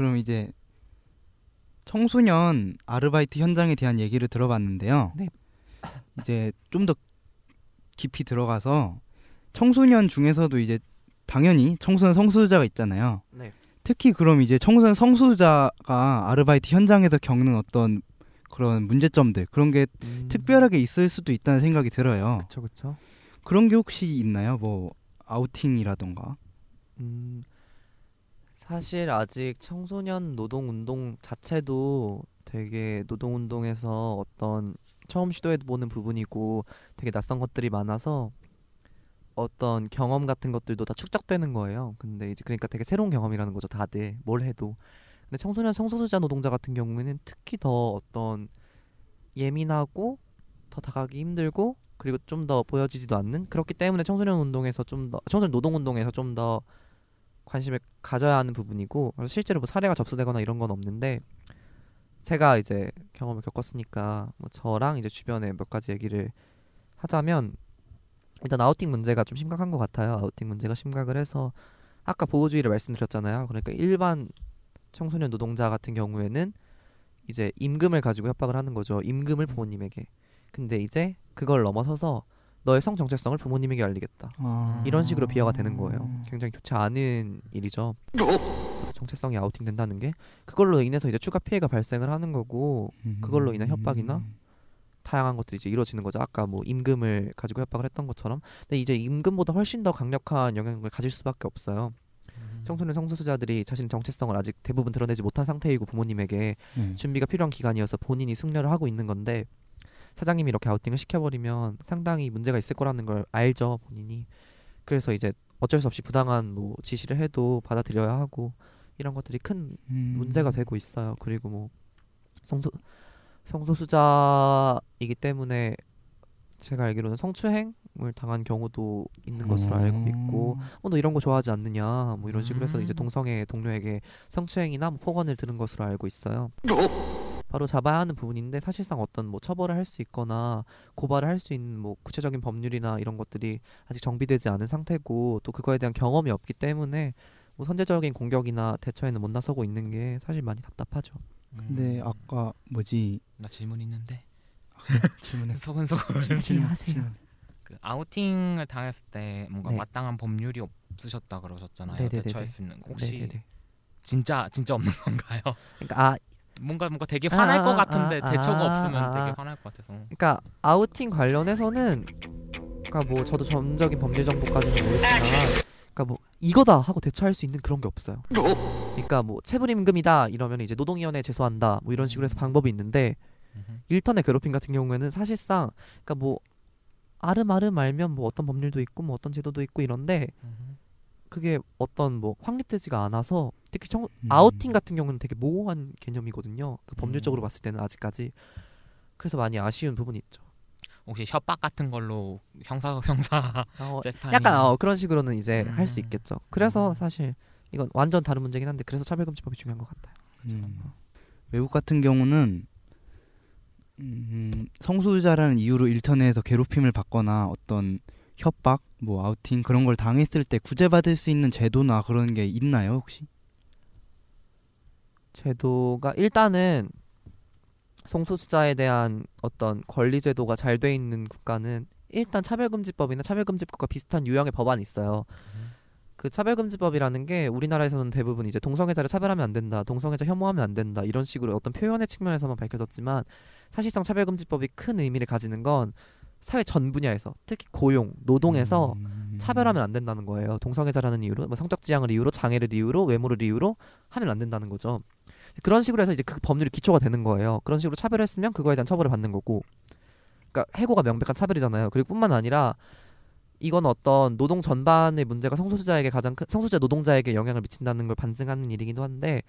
그럼 이제 청소년 아르바이트 현장에 대한 얘기를 들어봤는데요. 네. 이제 좀 더 깊이 들어가서 청소년 중에서도 이제 당연히 청소년 성소수자가 있잖아요. 네. 특히 그럼 이제 청소년 성소수자가 아르바이트 현장에서 겪는 어떤 그런 문제점들 그런 게 음. 특별하게 있을 수도 있다는 생각이 들어요. 그쵸 그쵸. 그런 게 혹시 있나요? 뭐 아우팅이라던가. 음, 사실 아직 청소년 노동 운동 자체도 되게 노동 운동에서 어떤 처음 시도해 보는 부분이고 되게 낯선 것들이 많아서 어떤 경험 같은 것들도 다 축적되는 거예요. 근데 이제 그러니까 되게 새로운 경험이라는 거죠. 다들 뭘 해도. 근데 청소년 성소수자 노동자 같은 경우에는 특히 더 어떤 예민하고 더 다가가기 힘들고 그리고 좀 더 보여지지도 않는 그렇기 때문에 청소년 운동에서 좀 더 청소년 노동 운동에서 좀 더 관심을 가져야 하는 부분이고 그래서 실제로 뭐 사례가 접수되거나 이런 건 없는데 제가 이제 경험을 겪었으니까 뭐 저랑 이제 주변에 몇 가지 얘기를 하자면 일단 아우팅 문제가 좀 심각한 것 같아요. 아우팅 문제가 심각을 해서 아까 보호주의를 말씀드렸잖아요. 그러니까 일반 청소년 노동자 같은 경우에는 이제 임금을 가지고 협박을 하는 거죠. 임금을 부모님에게. 근데 이제 그걸 넘어서서 너의 성 정체성을 부모님에게 알리겠다. 아. 이런 식으로 비하가 되는 거예요. 굉장히 좋지 않은 일이죠. 정체성이 아우팅 된다는 게 그걸로 인해서 이제 추가 피해가 발생을 하는 거고 그걸로 인한 협박이나 다양한 것들이 이제 이루어지는 거죠. 아까 뭐 임금을 가지고 협박을 했던 것처럼. 근데 이제 임금보다 훨씬 더 강력한 영향을 가질 수밖에 없어요. 음. 청소년 성소수자들이 자신의 정체성을 아직 대부분 드러내지 못한 상태이고 부모님에게 네. 준비가 필요한 기간이어서 본인이 숙려를 하고 있는 건데 사장님이 이렇게 아우팅을 시켜버리면 상당히 문제가 있을 거라는 걸 알죠 본인이 그래서 이제 어쩔 수 없이 부당한 뭐 지시를 해도 받아들여야 하고 이런 것들이 큰 음. 문제가 되고 있어요 그리고 뭐 성소 성소수자이기 때문에 제가 알기로는 성추행을 당한 경우도 있는 것으로 알고 있고 어, 너 이런 거 좋아하지 않느냐 뭐 이런 식으로 해서 이제 음. 동성애 동료에게 성추행이나 뭐 폭언을 들은 것으로 알고 있어요. 바로 잡아야 하는 부분인데 사실상 어떤 뭐 처벌을 할 수 있거나 고발을 할 수 있는 뭐 구체적인 법률이나 이런 것들이 아직 정비되지 않은 상태고 또 그거에 대한 경험이 없기 때문에 뭐 선제적인 공격이나 대처에는 못 나서고 있는 게 사실 많이 답답하죠. 근데 음. 아까 뭐지 나 질문 있는데 질문해. 서근서근 질문하세요. 그 아우팅을 당했을 때 뭔가 네. 마땅한 법률이 없으셨다 그러셨잖아요. 네네네네. 대처할 수 있는 거. 혹시 네네네. 진짜 진짜 없는 건가요? 그러니까 아 뭔가 뭔가 되게 화날 아, 것 아, 같은데 아, 대처가 아, 없으면 아. 되게 화날 것 같아서. 그러니까 아우팅 관련해서는 그러니까 뭐 저도 전적인 법률 정보까지는 모르지만 그러니까 뭐 이거다 하고 대처할 수 있는 그런 게 없어요. 그러니까 뭐 체불임금이다 이러면 이제 노동위원회에 제소한다 뭐 이런 식으로 해서 방법이 있는데. 일턴의 괴롭힘 같은 경우에는 사실상 그러니까 뭐 아름아름 알면 뭐 어떤 법률도 있고 뭐 어떤 제도도 있고 이런데. 그게 어떤 뭐 확립되지가 않아서 특히 청, 음. 아우팅 같은 경우는 되게 모호한 개념이거든요. 그 법률적으로 음. 봤을 때는 아직까지 그래서 많이 아쉬운 부분이 있죠. 혹시 협박 같은 걸로 형사 형사 어, 약간 어, 그런 식으로는 이제 할수 음. 있겠죠. 그래서 음. 사실 이건 완전 다른 문제긴 한데 그래서 차별금지법이 중요한 것 같아요. 음. 외국 같은 경우는 음, 성소수자라는 이유로 일터내에서 괴롭힘을 받거나 어떤 협박, 뭐 아우팅 그런 걸 당했을 때 구제받을 수 있는 제도나 그런 게 있나요 혹시? 제도가 일단은 성소수자에 대한 어떤 권리 제도가 잘 돼 있는 국가는 일단 차별금지법이나 차별금지법과 비슷한 유형의 법안이 있어요. 음. 그 차별금지법이라는 게 우리나라에서는 대부분 이제 동성애자를 차별하면 안 된다, 동성애자 혐오하면 안 된다 이런 식으로 어떤 표현의 측면에서만 밝혀졌지만 사실상 차별금지법이 큰 의미를 가지는 건 사회 전 분야에서 특히 고용, 노동에서 음. 차별하면 안 된다는 거예요. 동성애자라는 이유로, 뭐 성적 지향을 이유로, 장애를 이유로, 외모를 이유로 하면 안 된다는 거죠. 그런 식으로 해서 이제 그 법률이 기초가 되는 거예요. 그런 식으로 차별했으면 그거에 대한 처벌을 받는 거고, 그러니까 해고가 명백한 차별이잖아요. 그리고 뿐만 아니라 이건 어떤 노동 전반의 문제가 성소수자에게 가장 큰 성소수자 노동자에게 영향을 미친다는 걸 반증하는 일이기도 한데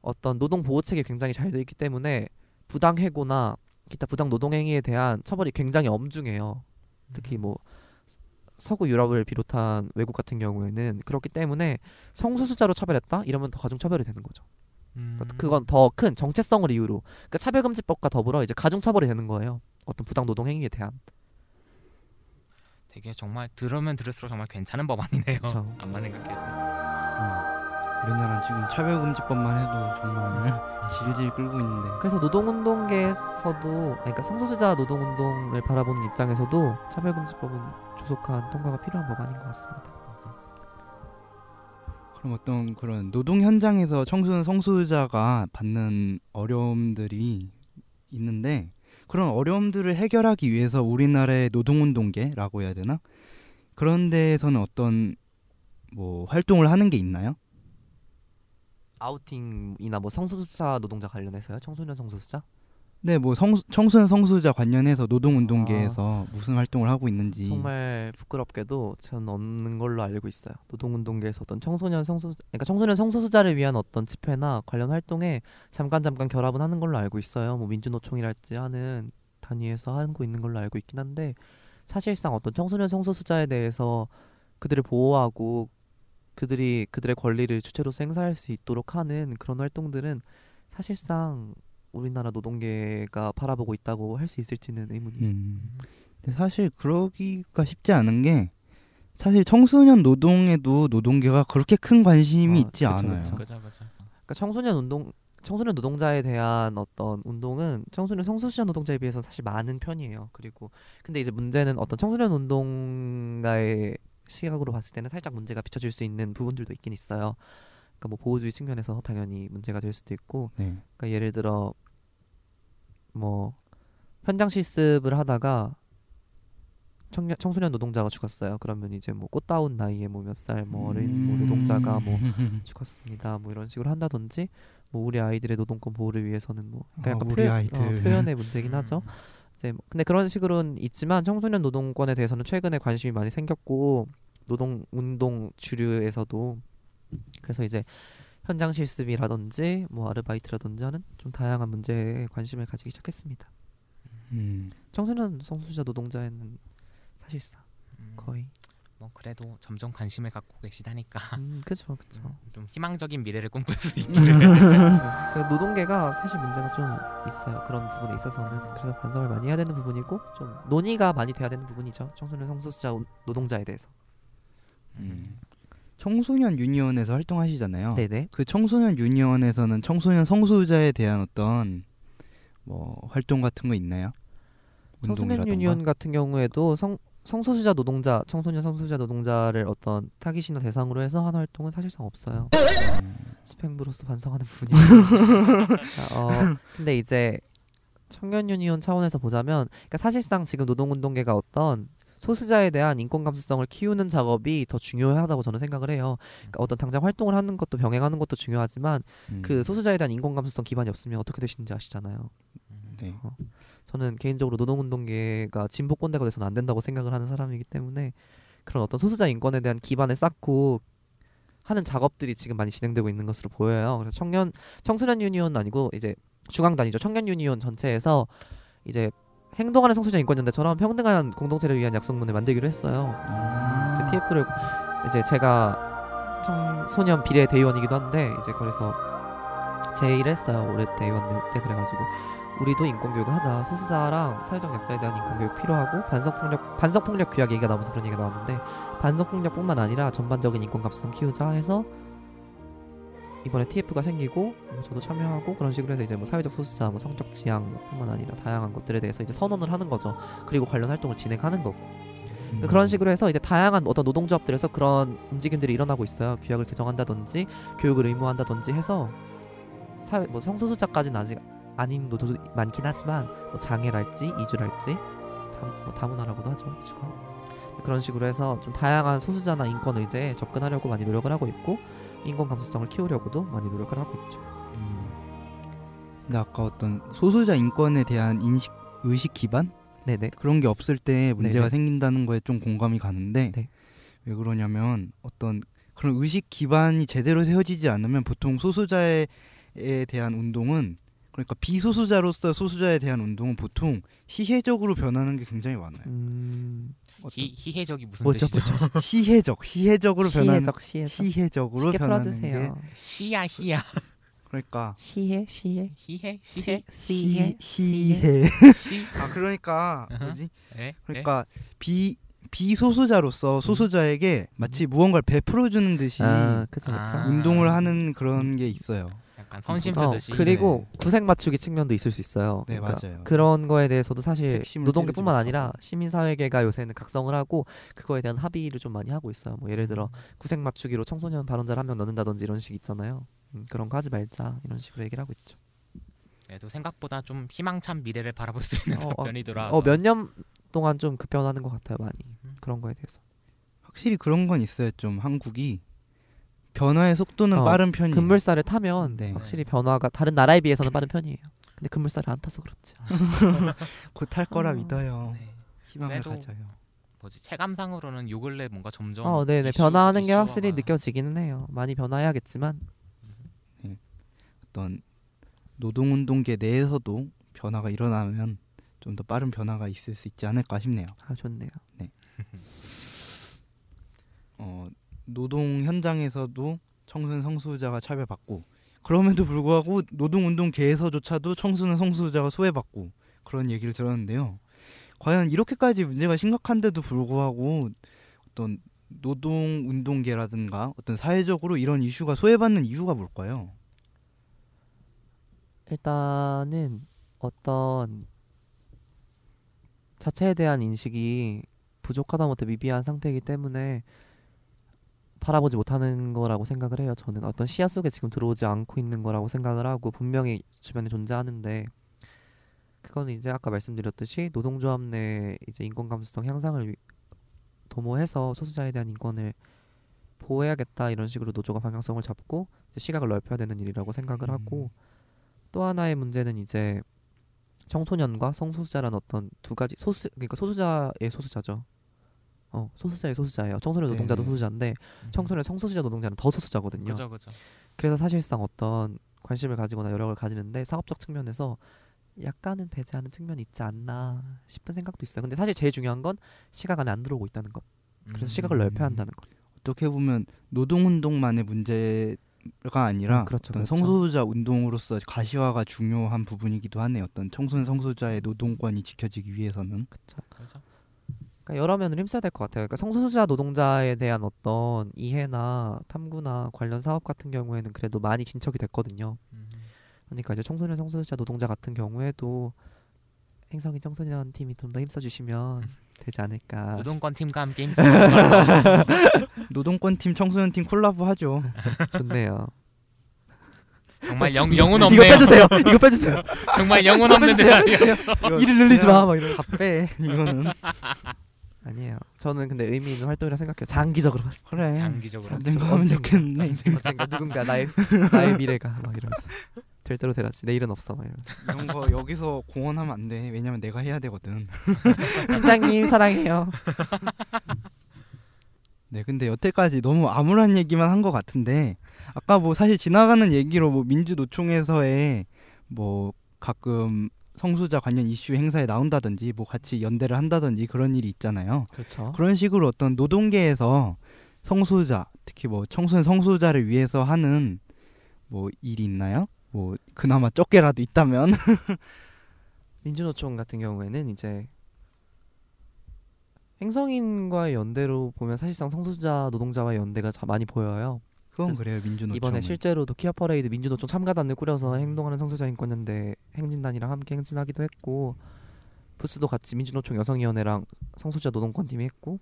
어떤 노동 보호 체계 굉장히 잘 돼 있기 때문에 부당 해고나 기타 부당 노동 행위에 대한 처벌이 굉장히 엄중해요. 특히 뭐 서구 유럽을 비롯한 외국 같은 경우에는 그렇기 때문에 성소수자로 차별했다 이러면 더 가중 처벌이 되는 거죠. 음. 그건 더 큰 정체성을 이유로 그러니까 차별금지법과 더불어 이제 가중 처벌이 되는 거예요. 어떤 부당 노동 행위에 대한. 되게 정말 들으면 들을수록 정말 괜찮은 법안이네요. 그쵸. 안만 생각해도. 우리나라 지금 차별금지법만 해도 정말 질질 끌고 있는데 그래서 노동운동계에서도 그러니까 성소수자 노동운동을 바라보는 입장에서도 차별금지법은 조속한 통과가 필요한 법안인 것 같습니다. 그럼 어떤 그런 노동 현장에서 청소년 성소수자가 받는 어려움들이 있는데 그런 어려움들을 해결하기 위해서 우리나라의 노동운동계라고 해야 되나 그런 데에서는 어떤 뭐 활동을 하는 게 있나요? 아우팅이나 뭐 성소수자 노동자 관련해서요? 청소년 성소수자? 네, 뭐 성, 청소년 성소수자 관련해서 노동운동계에서 무슨 활동을 하고 있는지 정말 부끄럽게도 저는 없는 걸로 알고 있어요. 노동운동계에서 어떤 청소년 성소 그러니까 청소년 성소수자를 위한 어떤 집회나 관련 활동에 잠깐 잠깐 결합은 하는 걸로 알고 있어요. 뭐 민주노총이랄지 하는 단위에서 하고 있는 걸로 알고 있긴 한데 사실상 어떤 청소년 성소수자에 대해서 그들을 보호하고 그들이 그들의 권리를 주체로서 행사할 수 있도록 하는 그런 활동들은 사실상 우리나라 노동계가 바라보고 있다고 할 수 있을지는 의문이에요. 음. 근데 사실 그러기가 쉽지 않은 게 사실 청소년 노동에도 노동계가 그렇게 큰 관심이 아, 있지 그쵸, 않아요. 그쵸. 그죠 그죠. 그러니까 청소년 운동 청소년 노동자에 대한 어떤 운동은 청소년 성소수자 노동자에 비해서 사실 많은 편이에요. 그리고 근데 이제 문제는 어떤 청소년 운동가의 시각으로 봤을 때는 살짝 문제가 비춰질 수 있는 부분들도 있긴 있어요. 그러니까 뭐 보호주의 측면에서 당연히 문제가 될 수도 있고, 네. 그러니까 예를 들어 뭐 현장 실습을 하다가 청년, 청소년 노동자가 죽었어요. 그러면 이제 뭐 꽃다운 나이에 뭐 몇 살 뭐 어린 뭐 노동자가 뭐 음. 죽었습니다. 뭐 이런 식으로 한다든지 뭐 우리 아이들의 노동권 보호를 위해서는 뭐 그러니까 아, 약간 우리 표현, 아이들. 어, 표현의 문제긴 하죠. 음. 이제 뭐- 근데 그런 식으로는 있지만 청소년 노동권에 대해서는 최근에 관심이 많이 생겼고 노동 운동 주류에서도 그래서 이제 현장 실습이라든지 뭐 아르바이트라든지 하는 좀 다양한 문제에 관심을 가지기 시작했습니다. 음. 청소년 성소수자 노동자에는 사실상 음, 거의 뭐 그래도 점점 관심을 갖고 계시다니까 음 그죠 그죠. 음, 좀 희망적인 미래를 꿈꿀 수 있기를. 그 노동계가 사실 문제가 좀 있어요. 그런 부분에 있어서는 그래서 반성을 많이 해야 되는 부분이고 좀 논의가 많이 돼야 되는 부분이죠. 청소년 성소수자 우- 노동자에 대해서. 음. 청소년 유니온에서 활동하시잖아요. 네네. 그 청소년 유니온에서는 청소년 성소수자에 대한 어떤 뭐 활동 같은 거 있나요? 청소년 운동이라던가? 유니온 같은 경우에도 성 성소수자 노동자, 청소년 성소수자 노동자를 어떤 타깃이나 대상으로 해서 하는 활동은 사실상 없어요. 음. 스펙부로서 반성하는 부분이에요. 어, 근데 이제 청년 유니온 차원에서 보자면, 그러니까 사실상 지금 노동운동계가 어떤 소수자에 대한 인권 감수성을 키우는 작업이 더 중요하다고 저는 생각을 해요. 그러니까 어떤 당장 활동을 하는 것도 병행하는 것도 중요하지만 음. 그 소수자에 대한 인권 감수성 기반이 없으면 어떻게 되시는지 아시잖아요. 음, 네. 저는 개인적으로 노동운동계가 진보권대가 돼서는 안 된다고 생각을 하는 사람이기 때문에 그런 어떤 소수자 인권에 대한 기반을 쌓고 하는 작업들이 지금 많이 진행되고 있는 것으로 보여요. 그래서 청년 청소년 유니온 아니고 이제 중앙단이죠. 청년 유니온 전체에서 이제 행동하는 성소수자 인권연대처럼 평등한 공동체를 위한 약속문을 만들기로 했어요. 음. 그 TF를 이제 제가 청소년 비례 대의원이기도 한데 이제 그래서 제의를 했어요 올해 대의원 때 그래가지고 우리도 인권 교육을 하자 소수자랑 사회적 약자에 대한 인권 교육 필요하고 반성 폭력 반성 폭력 규약 얘기가 나오면서 그런 얘기가 나왔는데 반성 폭력뿐만 아니라 전반적인 인권 감수성 키우자 해서 이번에 TF가 생기고 뭐 저도 참여하고 그런 식으로 해서 이제 뭐 사회적 소수자 뭐 성적 지향뿐만 아니라 다양한 것들에 대해서 이제 선언을 하는 거죠 그리고 관련 활동을 진행하는 거고 음. 그런 식으로 해서 이제 다양한 어떤 노동조합들에서 그런 움직임들이 일어나고 있어요. 규약을 개정한다든지 교육을 의무화한다든지 해서 사회 뭐 성소수자까지는 아직 아닌 노조 많긴 하지만 뭐 장애랄지 이주랄지 다, 뭐 다문화라고도 하죠. 이주가 그런 식으로 해서 좀 다양한 소수자나 인권 의제에 접근하려고 많이 노력을 하고 있고 인권 감수성을 키우려고도 많이 노력을 하고 있죠. 음. 근데 아까 어떤 소수자 인권에 대한 인식 의식 기반 네네. 그런 게 없을 때 문제가 네네. 생긴다는 거에 좀 공감이 가는데 네. 왜 그러냐면 어떤 그런 의식 기반이 제대로 세워지지 않으면 보통 소수자에 대한 운동은 그러니까 비소수자로서 소수자에 대한 운동은 보통 시혜적으로 변하는 게 굉장히 많아요. 음, 희, 희해적이 무슨 뭐죠, 뜻이죠? 시혜적, 시혜적으로 변하는 시혜적 시혜적 시혜적으로 쉽게 변하는 게 풀어주세요. 시야 희야 그러니까 시혜 시혜 희해 시해 시혜 시, 시혜 시아 그러니까. 뭐지? 예? 그러니까 비 비소수자로서 소수자에게 마치 무언가를 베풀어 주는 듯이 아, 그쵸, 그쵸. 아. 운동을 하는 그런 게 있어요. 약간 선심 어, 쓰듯이. 그리고 구색 맞추기 측면도 있을 수 있어요. 네, 그러니까 맞아요. 그런 거에 대해서도 사실 노동계뿐만 아니라. 시민사회계가 요새는 각성을 하고 그거에 대한 합의를 좀 많이 하고 있어요. 뭐 예를 음. 들어 구색 맞추기로 청소년 발언자를 한 명 넣는다든지 이런 식 있잖아요. 음, 그런 거 하지 말자 이런 식으로 얘기를 하고 있죠. 그래도 생각보다 좀 희망찬 미래를 바라볼 수 있는 어, 어, 답변이더라. 어 몇 년 동안 좀 급변하는 것 같아요 많이 음. 그런 거에 대해서. 확실히 그런 건 있어요. 좀 한국이 변화의 속도는 어, 빠른 편이에요. 급물살을 타면 네. 확실히 변화가 다른 나라에 비해서는 빠른 편이에요. 근데 급물살을 안 타서 그렇죠. 곧탈 거라 어. 믿어요. 네. 희망을 가져요. 뭐지 체감상으로는 요 근래 뭔가 점점 어, 네네 이슈- 변화하는 게 확실히 느껴지기는 해요. 많이 변화해야겠지만 어떤 노동운동계 내에서도 변화가 일어나면 좀 더 빠른 변화가 있을 수 있지 않을까 싶네요. 아 좋네요. 어, 노동 현장에서도 청소년 성소수자가 차별받고 그럼에도 불구하고 노동운동계에서조차도 청소년 성소수자가 소외받고 그런 얘기를 들었는데요. 과연 이렇게까지 문제가 심각한데도 불구하고 어떤 노동운동계라든가 어떤 사회적으로 이런 이슈가 소외받는 이유가 뭘까요? 일단은 어떤 자체에 대한 인식이 부족하다 못해 미비한 상태이기 때문에 바라보지 못하는 거라고 생각을 해요. 저는 어떤 시야 속에 지금 들어오지 않고 있는 거라고 생각을 하고 분명히 주변에 존재하는데 그거는 이제 아까 말씀드렸듯이 노동조합 내 이제 인권 감수성 향상을 위- 도모해서 소수자에 대한 인권을 보호해야겠다 이런 식으로 노조가 방향성을 잡고 시각을 넓혀야 되는 일이라고 생각을 음. 하고 또 하나의 문제는 이제 청소년과 성소수자라는 어떤 두 가지 소수 그러니까 소수자의 소수자죠. 어 소수자의 소수자예요. 청소년 노동자도 네. 소수자인데 청소년 성소수자 노동자는 더 소수자거든요. 그죠 그죠. 그래서 사실상 어떤 관심을 가지거나 여력을 가지는데 사업적 측면에서 약간은 배제하는 측면이 있지 않나 싶은 생각도 있어요. 근데 사실 제일 중요한 건 시각 안에 안 들어오고 있다는 것. 그래서 음. 시각을 넓혀야 한다는 것. 어떻게 보면 노동 운동만의 문제가 아니라 음, 그렇죠, 어떤 그렇죠. 성소수자 운동으로서 가시화가 중요한 부분이기도 하네요. 어떤 청소년 성소수자의 노동권이 지켜지기 위해서는 그렇죠. 그죠. 그러니까 여러 면을 힘써야 될 것 같아요. 그러니까 성소수자 노동자에 대한 어떤 이해나 탐구나 관련 사업 같은 경우에는 그래도 많이 진척이 됐거든요. 음. 그러니까 이제 청소년 성소수자 노동자 같은 경우에도 행성이 청소년 팀이 좀 더 힘써주시면 되지 않을까. 노동권 팀과 함께 힘쓰는 걸로. 노동권 팀 청소년 팀 콜라보 하죠. 좋네요. 정말 영 영혼 이거 없네요. 빼주세요. 이거 빼주세요. 정말 영혼 이거 없는. 대답이에요. 일을 늘리지 마. 막 이런. 다 빼 이거는 아니에요. 저는 근데 의미 있는 활동이라 생각해요. 장기적으로 봤을 그래. 장기적으로. 언젠가. 좋겠네. 때. 언젠가 누군가 나의 나의 미래가 막 이러면서 될 대로 되라지. 내일은 없어. 막 이러면서. 이런 거 여기서 공언하면 안 돼. 왜냐면 내가 해야 되거든. 팀장님 사랑해요. 네, 근데 여태까지 너무 암울한 얘기만 한 것 같은데 아까 뭐 사실 지나가는 얘기로 뭐 민주노총에서의 뭐 가끔 성소자 관련 이슈 행사에 나온다든지 뭐 같이 연대를 한다든지 그런 일이 있잖아요. 그렇죠. 그런 식으로 어떤 노동계에서 성소자 특히 뭐 청소년 성소자를 위해서 하는 뭐 일이 있나요? 뭐 그나마 적게라도 있다면 민주노총 같은 경우에는 이제 행성인과의 연대로 보면 사실상 성소수자 노동자와의 연대가 자- 많이 보여요. 그건 그래요 민주노총 이번에 실제로도 퀴어 퍼레이드 민주노총 참가단을 꾸려서 행동하는 성소수자 인권연대 행진단이랑 함께 행진하기도 했고 부스도 같이 민주노총 여성위원회랑 성소수자 노동권팀이 했고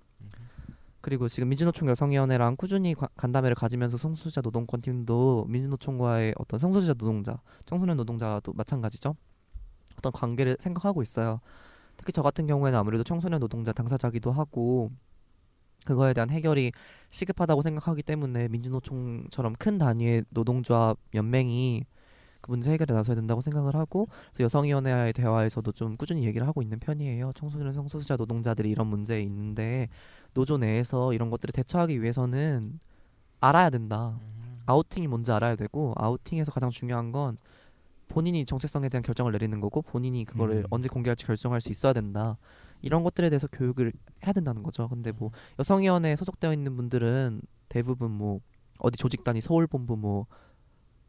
그리고 지금 민주노총 여성위원회랑 꾸준히 과- 간담회를 가지면서 성소수자 노동권팀도 민주노총과의 어떤 성소수자 노동자, 청소년 노동자도 마찬가지죠. 어떤 관계를 생각하고 있어요. 특히 저 같은 경우에는 아무래도 청소년 노동자 당사자기도 하고 그거에 대한 해결이 시급하다고 생각하기 때문에 민주노총처럼 큰 단위의 노동조합 연맹이 그 문제 해결에 나서야 된다고 생각을 하고 그래서 여성위원회와의 대화에서도 좀 꾸준히 얘기를 하고 있는 편이에요. 청소년 성소수자 노동자들이 이런 문제에 있는데 노조 내에서 이런 것들을 대처하기 위해서는 알아야 된다. 음. 아우팅이 뭔지 알아야 되고 아우팅에서 가장 중요한 건 본인이 정체성에 대한 결정을 내리는 거고 본인이 그거를 음. 언제 공개할지 결정할 수 있어야 된다. 이런 것들에 대해서 교육을 해야 된다는 거죠. 근데 뭐 여성위원회에 소속되어 있는 분들은 대부분 뭐 어디 조직 단위 서울 본부 뭐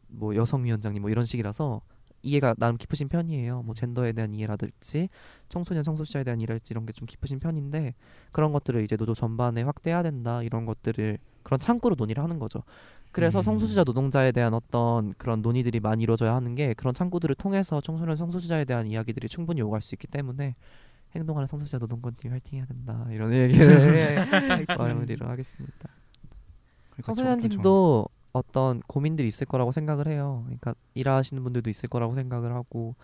뭐 여성위원장님 뭐 이런 식이라서 이해가 나름 깊으신 편이에요. 뭐 젠더에 대한 이해라든지 청소년 성소수자에 대한 이해랄지 이런 게 좀 깊으신 편인데 그런 것들을 이제 노조 전반에 확대해야 된다 이런 것들을 그런 창구로 논의를 하는 거죠. 그래서 음. 성소수자 노동자에 대한 어떤 그런 논의들이 많이 이루어져야 하는 게 그런 창구들을 통해서 청소년 성소수자에 대한 이야기들이 충분히 오갈 수 있기 때문에 행동하는 성소수자 노동권팀 화이팅해야 된다 이런 얘기를 마무리로 하겠습니다. 그러니까 저- 팀도 어떤 고민들이 있을 거라고 생각을 해요. 그러니까 일하시는 분들도 있을 거라고 생각을 하고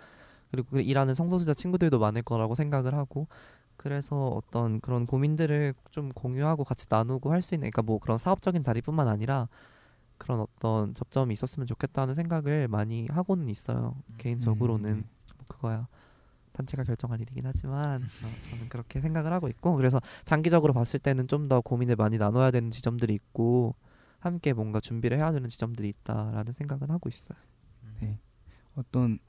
그리고 그 일하는 성소수자 친구들도 많을 거라고 생각을 하고 그래서 어떤 그런 고민들을 좀 공유하고 같이 나누고 할 수 있는 그러니까 뭐 그런 사업적인 자리뿐만 아니라 그런 어떤 접점이 있었으면 좋겠다는 생각을 많이 하고는 있어요. 개인적으로는 음. 뭐 그거야 단체가 결정할 일이긴 하지만 어, 저는 그렇게 생각을 하고 있고 그래서 장기적으로 봤을 때는 좀 더 고민을 많이 나눠야 되는 지점들이 있고 함께 뭔가 준비를 해야 되는 지점들이 있다라는 생각은 하고 있어요. 네. 어떤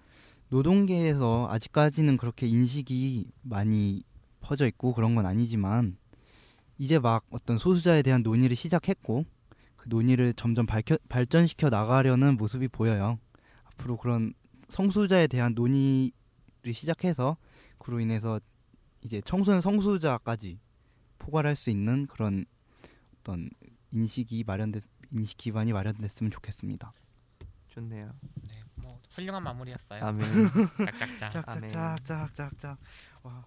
노동계에서 아직까지는 그렇게 인식이 많이 퍼져 있고 그런 건 아니지만 이제 막 어떤 소수자에 대한 논의를 시작했고 그 논의를 점점 밝혀, 발전시켜 나가려는 모습이 보여요. 앞으로 그런 성소수자에 대한 논의를 시작해서 그로 인해서 이제 청소년 성소수자까지 포괄할 수 있는 그런 어떤 인식이 마련됐 인식 기반이 마련됐으면 좋겠습니다. 좋네요. 네, 뭐 훌륭한 마무리였어요. 아멘. 짝짝짝. 아멘. 짝짝짝짝짝짝. 와.